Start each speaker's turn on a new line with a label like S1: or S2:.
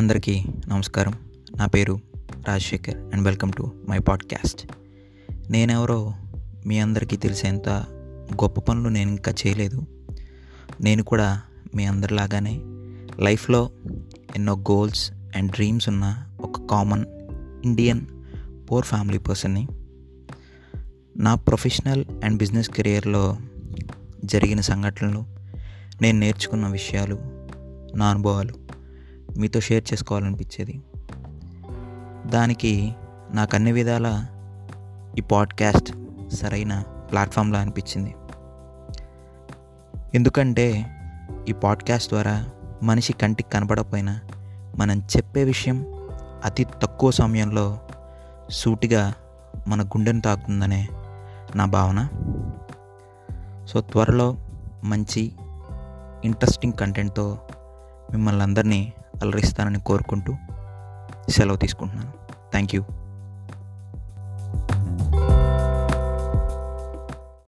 S1: అందరికీ నమస్కారం. నా పేరు Rajashekar and welcome to my podcast. నేనెవరో మీ అందరికీ తెలిసేంత గొప్ప పనులు నేను ఇంకా చేయలేదు. నేను కూడా మీ అందరిలాగానే లైఫ్లో ఎన్నో గోల్స్ అండ్ డ్రీమ్స్ ఉన్న ఒక కామన్ ఇండియన్ పూర్ ఫ్యామిలీ పర్సన్ని నా ప్రొఫెషనల్ అండ్ బిజినెస్ కెరియర్లో జరిగిన సంఘటనలు నేను నేర్చుకున్న విషయాలు నా అనుభవాలు మీతో షేర్ చేసుకోవాలనిపించేది. దానికి నాకు అన్ని విధాల ఈ పాడ్కాస్ట్ సరైన ప్లాట్ఫామ్లా అనిపించింది. ఎందుకంటే ఈ పాడ్కాస్ట్ ద్వారా మనిషి కంటికి కనపడకపోయినా మనం చెప్పే విషయం అతి తక్కువ సమయంలో సూటిగా మన గుండెను తాకుతుందనే నా భావన. సో త్వరలో మంచి ఇంట్రెస్టింగ్ కంటెంట్తో మిమ్మల్ని అందరినీ అలరిస్తానని కోరుకుంటూ సెలవు తీసుకుంటున్నాను. Thank you.